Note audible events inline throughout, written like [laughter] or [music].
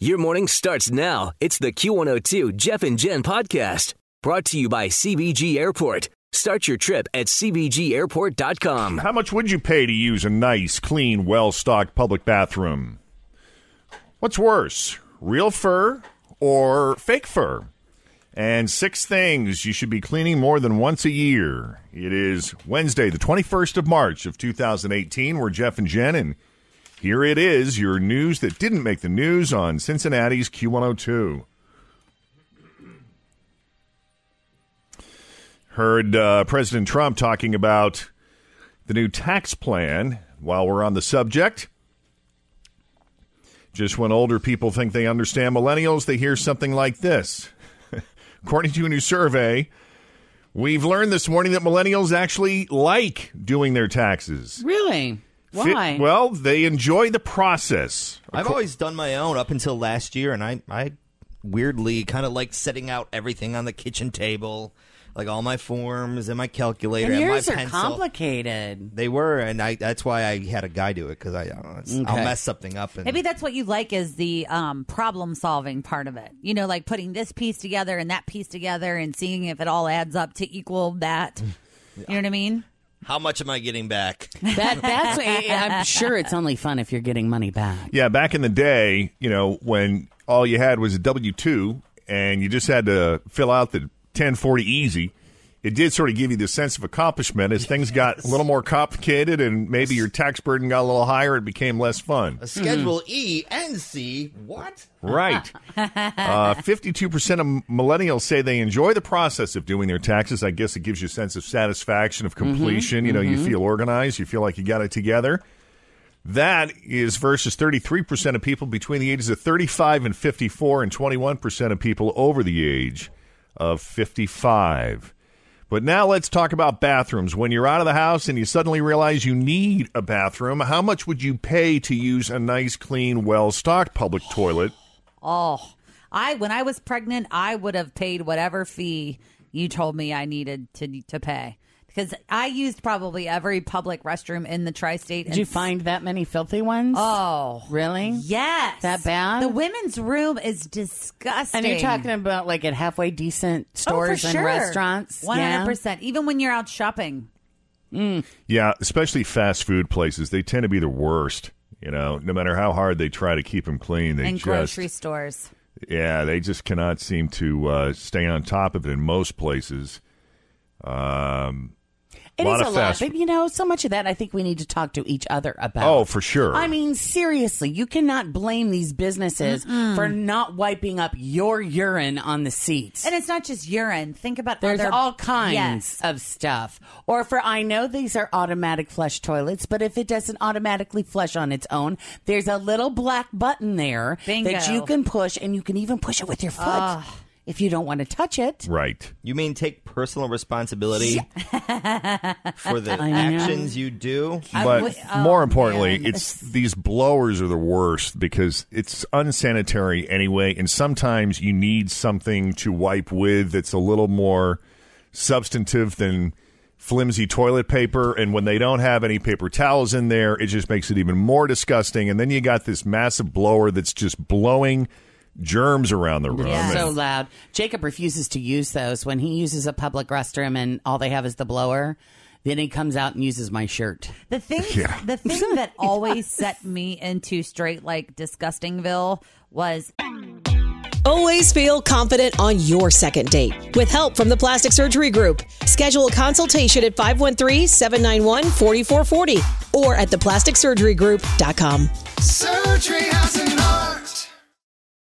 Your morning starts now. It's the Q102 Jeff and Jen podcast brought to you by CVG Airport. Start your trip at CVGAirport.com. How much would you pay to use a nice, clean, well stocked public bathroom? What's worse, real fur or fake fur? And six things you should be cleaning more than once a year. It is Wednesday, the 21st of March of 2018. We're Jeff and Jen, and here it is, your news that didn't make the news on Cincinnati's Q102. Heard uh, President Trump talking about the new tax plan while we're on the subject. Just when older people think they understand millennials, they hear something like this. [laughs] According to a new survey, we've learned this morning that millennials actually like doing their taxes. Really? Why? Fit- well, they enjoy the process. I've always done my own up until last year, and I, I weirdly kind of like setting out everything on the kitchen table, like all my forms and my calculator and and, yours my are pencil. complicated. They were, and I that's why I had a guy do it because I uh, it's- I'll mess something up. And Maybe that's what you like is the um, problem solving part of it. You know, like putting this piece together and that piece together and seeing if it all adds up to equal that. [laughs] You know what I mean? How much am I getting back? That that's eh, I'm sure it's only fun if you're getting money back. Yeah, back in the day, you know, when all you had was a W 2 and you just had to fill out the 1040 easy, it did sort of give you the sense of accomplishment. As things got a little more complicated and maybe your tax burden got a little higher, it became less fun. A Schedule E and C. What? Right. [laughs] Uh, 52% of millennials say they enjoy the process of doing their taxes. I guess it gives you a sense of satisfaction, of completion. You know, you feel organized, you feel like you got it together. That is versus 33% of people between the ages of 35 and 54, and 21% of people over the age of 55. But now let's talk about bathrooms. When you're out of the house and you suddenly realize you need a bathroom, how much would you pay to use a nice, clean, well stocked public toilet? Oh, I when I was pregnant, I would have paid whatever fee you told me I needed to to pay because I used probably every public restroom in the tri-state. Did you find that many filthy ones? Oh, really? yes, That bad? The women's room is disgusting. And you're talking about like at halfway decent Oh, for stores and sure. restaurants. Hundred percent. Even when you're out shopping. Yeah, especially fast food places. They tend to be the worst. You know, no matter how hard they try to keep them clean, they and just grocery stores. yeah, they just cannot seem to uh, stay on top of it in most places. Um, It lot is of a lot, fast but you know, so much of that I think we need to talk to each other about. Oh, for sure. I mean, seriously, you cannot blame these businesses for not wiping up your urine on the seats. And it's not just urine. Think about There's other, all kinds Yes. of stuff. Or for I know these are automatic flush toilets, but if it doesn't automatically flush on its own, there's a little black button there Bingo. that you can push, and you can even push it with your foot if you don't want to touch it. right. You mean take personal responsibility for the [laughs] I know. actions you do? Uh, but would- oh, more importantly, man. it's these blowers are the worst because it's unsanitary anyway, and sometimes you need something to wipe with that's a little more substantive than flimsy toilet paper. And when they don't have any paper towels in there, it just makes it even more disgusting. And then you got this massive blower that's just blowing germs around the room. Yes. And- So loud. Jacob refuses to use those when he uses a public restroom and all they have is the blower. Then he comes out and uses my shirt. The thing, [laughs] Yeah. the thing [laughs] that always set me into straight like disgustingville was Always feel confident on your second date. With help from the Plastic Surgery Group, schedule a consultation at 513-791-4440 or at theplasticsurgerygroup.com. Surgery has an art.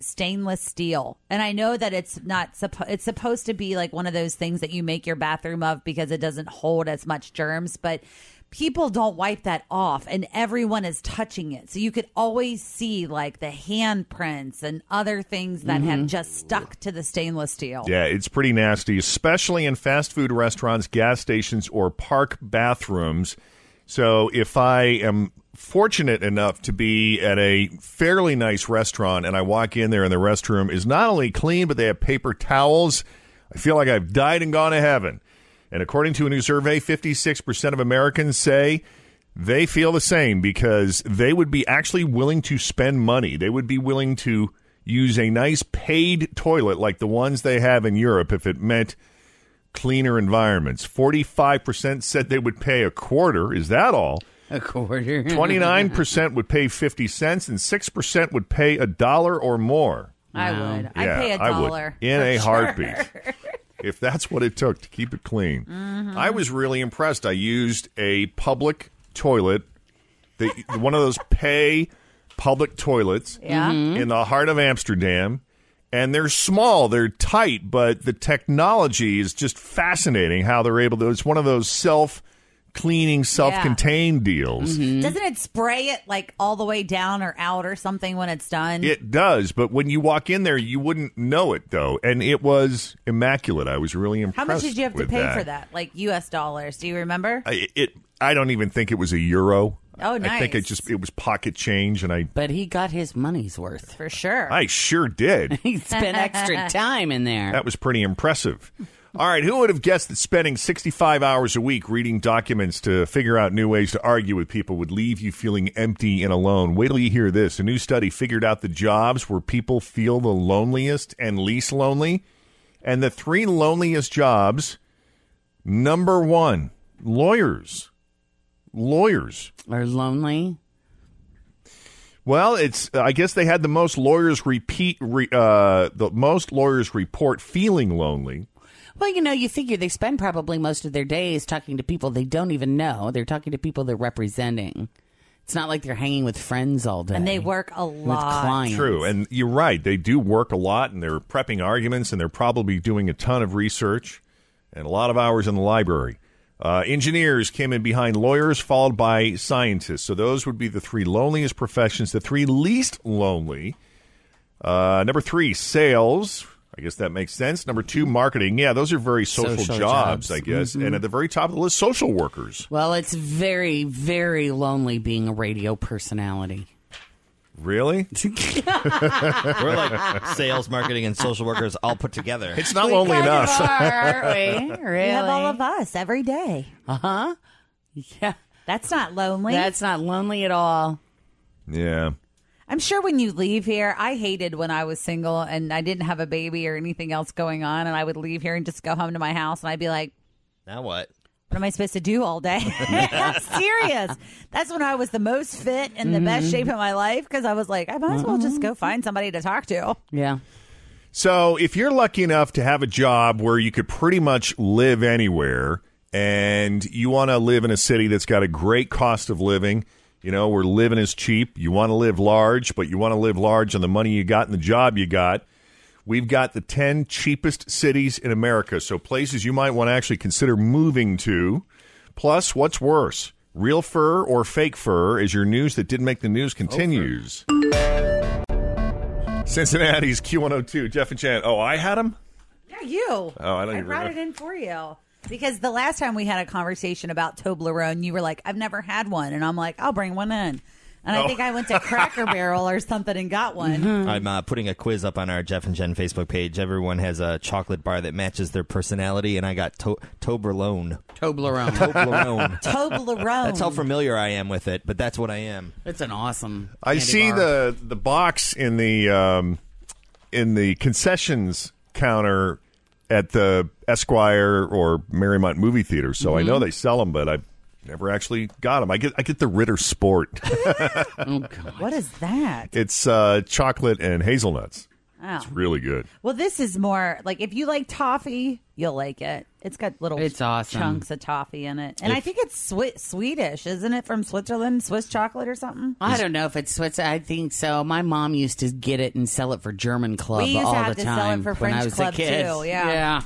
stainless steel. And I know that it's not suppo- it's supposed to be like one of those things that you make your bathroom of because it doesn't hold as much germs, but people don't wipe that off and everyone is touching it. So you could always see like the handprints and other things that have mm-hmm. just stuck to the stainless steel. Yeah, it's pretty nasty, especially in fast food restaurants, gas stations, or park bathrooms. So if I am fortunate enough to be at a fairly nice restaurant and I walk in there and the restroom is not only clean, but they have paper towels, I feel like I've died and gone to heaven. And according to a new survey, 56% of Americans say they feel the same because they would be actually willing to spend money. They would be willing to use a nice paid toilet like the ones they have in Europe if it meant cleaner environments. 45% said they would pay a quarter. Is that all? A quarter. [laughs] 29% would pay 50 cents and 6% would pay a dollar or more. I would. I'd Yeah, pay a I would. dollar. in a sure. heartbeat. if that's what it took to keep it clean. Mm-hmm. I was really impressed. I used a public toilet, the, [laughs] one of those pay public toilets Yeah. in the heart of Amsterdam. And they're small, they're tight, but the technology is just fascinating how they're able to. It's one of those self cleaning, self contained deals. Mm-hmm. Doesn't it spray it like all the way down or out or something when it's done? It does, but when you walk in there, you wouldn't know it though, and it was immaculate. I was really impressed. How much did you have to with pay for that? Like US dollars. Do you remember? I, it, I don't even think it was a euro. Oh, I think it just it was pocket change, and I But he got his money's worth. For sure. I sure did. [laughs] He spent extra [laughs] time in there. That was pretty impressive. All right, who would have guessed that spending 65 hours a week reading documents to figure out new ways to argue with people would leave you feeling empty and alone? Wait till you hear this. A new study figured out the jobs where people feel the loneliest and least lonely. And the three loneliest jobs number one, lawyers. Lawyers. Are lonely. Well, it's. I guess they had the most lawyers repeat. Re, uh, the most lawyers report feeling lonely. Well, you know, you figure they spend probably most of their days talking to people they don't even know. They're talking to people they're representing. It's not like they're hanging with friends all day. and they work a with lot. clients. True, and you're right. They do work a lot, and they're prepping arguments, and they're probably doing a ton of research and a lot of hours in the library. Uh, engineers came in behind lawyers, followed by scientists. So those would be the three loneliest professions. The three least lonely. Uh, number three, sales. I guess that makes sense. Number two, marketing. Yeah, those are very social, Social jobs, jobs. I guess. And at the very top of the list, social workers. Well, it's very, very lonely being a radio personality. Really? [laughs] We're like sales, marketing, and social workers all put together. It's not lonely kind enough. Of are, aren't we? [laughs] Really? We have all of us every day. Uh huh. Yeah. That's not lonely. That's not lonely at all. Yeah. I'm sure when you leave here, I hated when I was single and I didn't have a baby or anything else going on, and I would leave here and just go home to my house, and I'd be like, Now what? "What am I supposed to do all day?" [laughs] I'm serious. That's when I was the most fit and the best mm-hmm. shape of my life because I was like, I might as well just mm-hmm. go find somebody to talk to. Yeah. So, if you're lucky enough to have a job where you could pretty much live anywhere and you want to live in a city that's got a great cost of living, you know, where living is cheap, you want to live large, but you want to live large on the money you got and the job you got. We've got the 10 cheapest cities in America. So, places you might want to actually consider moving to. Plus, what's worse, real fur or fake fur, as your news that didn't make the news continues. Cincinnati's Q102, Jeff and Jen. Oh, I had him? Yeah, you. Oh, I don't I even brought remember. it in for you. Because the last time we had a conversation about Toblerone, you were like, I've never had one. And I'm like, I'll bring one in. And I Oh. think I went to Cracker [laughs] Barrel or something and got one. I'm uh, putting a quiz up on our Jeff and Jen Facebook page. Everyone has a chocolate bar that matches their personality, and I got to- Toblerone. Toblerone. Toblerone. [laughs] Toblerone. That's how familiar I am with it, but that's what I am. It's an awesome. I candy see bar. the the box in the um, in the concessions counter at the Esquire or Mariemont movie theater. So I know Mm-hmm. they sell them, but I've never actually got them. I get I get the Ritter Sport. [laughs] Oh god. What is that? it's uh, chocolate and hazelnuts. Oh. It's really good. Well, this is more like if you like toffee, you'll like it. It's got little It's awesome. chunks of toffee in it. And I think it's Swi- Swedish, isn't it? From Switzerland, Swiss chocolate or something? I don't know if it's Swiss. I think so. My mom used to get it and sell it for German Club We used to all have the to sell it time for when I French was Club, a kid. too, yeah. yeah.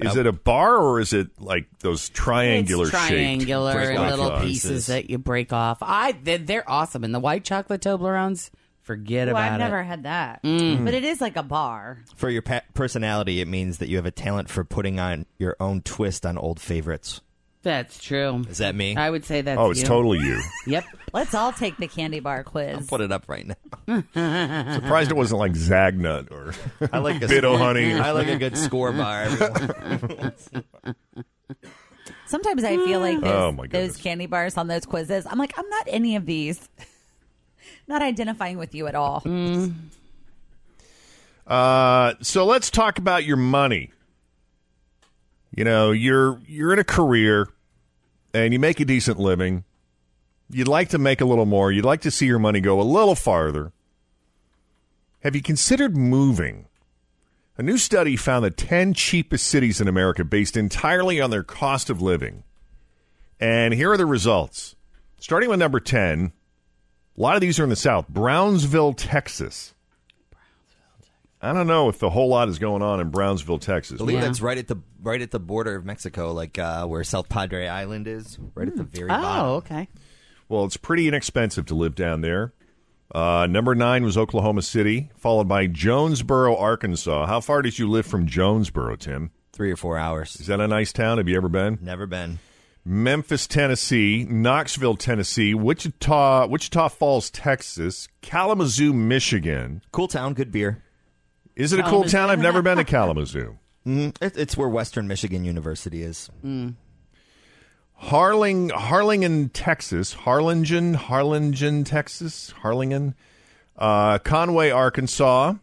Is it a bar or is it like those triangular it's triangular shaped and break little off pieces pieces? that you break off. I they're, they're awesome, and the white chocolate Toblerones. Forget Well, about I've it. never had that. Mm. But it is like a bar. For your pa- personality, it means that you have a talent for putting on your own twist on old favorites. That's true. Is that me? I would say that's Oh, it's you. totally you. [laughs] Yep. Let's all take the candy bar quiz. Put it up right now. [laughs] Surprised it wasn't like Zagnut or [laughs] I like a Bit-O-Honey. I like a good Skor bar. everyone. Sometimes I feel like those, Oh, my those candy bars on those quizzes. I'm like, I'm not any of these. not identifying with you at all. Uh, so let's talk about your money. You know, you're you're in a career and you make a decent living. You'd like to make a little more. You'd like to see your money go a little farther. Have you considered moving? A new study found the 10 cheapest cities in America based entirely on their cost of living. And here are the results. Starting with number 10, a lot of these are in the South. Brownsville, Texas. I don't know if the whole lot is going on in Brownsville, Texas. I believe Yeah. that's right at the right at the border of Mexico, like uh, where South Padre Island is, right at the very bottom. Oh, okay. Well, it's pretty inexpensive to live down there. Uh, number nine was Oklahoma City, followed by Jonesboro, Arkansas. How far did you live from Jonesboro, Tim? Three or four hours. Is that a nice town? Have you ever been? Never been. Memphis, Tennessee, Knoxville, Tennessee, Wichita, Wichita Falls, Texas, Kalamazoo, Michigan. Cool town, good beer. Is it a cool town? I've never been to Kalamazoo. [laughs] Mm, it, it's where Western Michigan University is. Harling, Harlingen, Texas. Harlingen, Harlingen, Texas. Harlingen. Uh, Conway, Arkansas.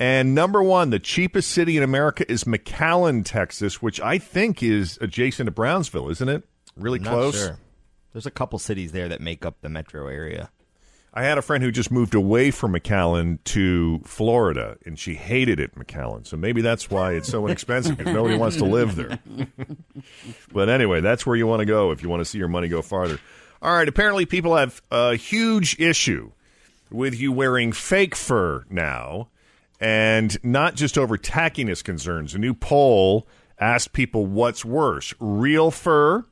And number one, the cheapest city in America is McAllen, Texas, which I think is adjacent to Brownsville, isn't it? Really Not close. sure. There's a couple cities there that make up the metro area. I had a friend who just moved away from McAllen to Florida, and she hated it, McAllen. So maybe that's why it's so inexpensive because nobody wants to live there. [laughs] but anyway, that's where you want to go if you want to see your money go farther. All right. Apparently, people have a huge issue with you wearing fake fur now, and not just over tackiness concerns. A new poll asked people what's worse real fur,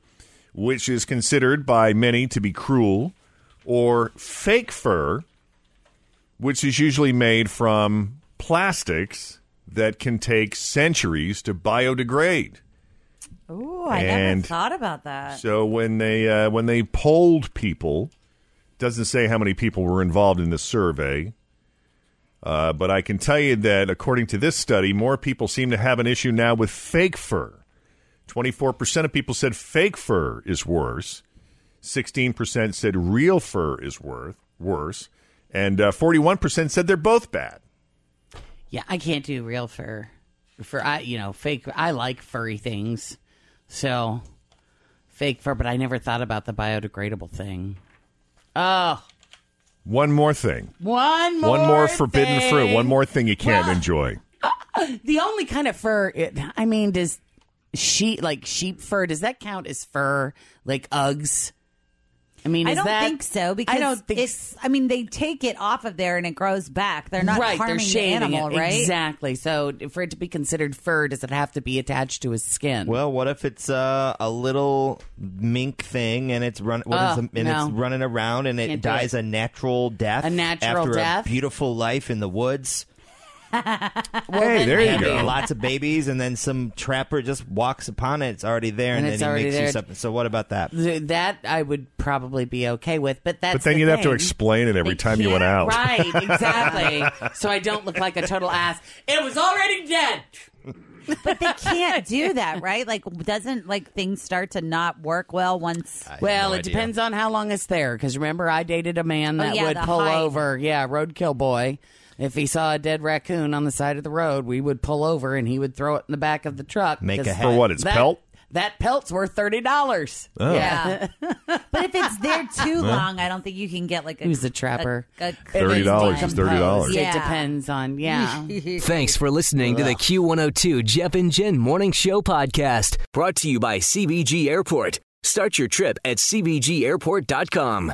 which is considered by many to be cruel, or fake fur, which is usually made from plastics that can take centuries to biodegrade. Ooh, I And- never thought about that. So when they uh, when they polled people, doesn't say how many people were involved in this survey, uh, but I can tell you that according to this study, more people seem to have an issue now with fake fur. Twenty four percent of people said fake fur is worse, 16% said real fur is worth worse, and uh, 41% said they're both bad. Yeah, I can't do real fur. For I, you know, fake. I like furry things, so fake fur. But I never thought about the biodegradable thing. Oh, One more thing. one more. One more forbidden thing. fruit. One more thing you can't Well- enjoy. [laughs] The only kind of fur. It, I mean, does sheep like sheep fur? Does that count as fur? Like Uggs? I mean, I don't that, think so because I don't think it's. I mean, they take it off of there and it grows back. They're not right, harming they're the animal, it. right? Exactly. So for it to be considered fur, does it have to be attached to his skin? Well, what if it's uh, a little mink thing and it's run what is Oh, it- and no. it's running around and it Can't dies it. a natural death A natural after death? a beautiful life in the woods. Hey, there you go. Lots of babies, and then some trapper just walks upon it. It's already there, and, And it's then he already makes you there. something. So what about that? Th- that I would probably be okay with, but that's But then the you'd have to thing. explain it every They time you went out. can't- Right, [laughs] exactly. so I don't look like a total ass. It was already dead. But they can't do that, right? Like, doesn't like things start to not work well once? Well, no it idea. depends on how long it's there. Because remember, I dated a man Oh, that yeah, would the pull height. over. Yeah, roadkill boy. If he saw a dead raccoon on the side of the road, we would pull over and he would throw it in the back of the truck. Make a 'cause hat. For what? It's that, pelt? That pelt's worth thirty dollars. Oh. Yeah. [laughs] but if it's there too long, I don't think you can get like a. Who's the trapper? A, a $30 is $30. It depends on yeah. [laughs] Thanks for listening to the Q102 Jeff and Jen Morning Show podcast, brought to you by CVG Airport. Start your trip at CVGAirport.com.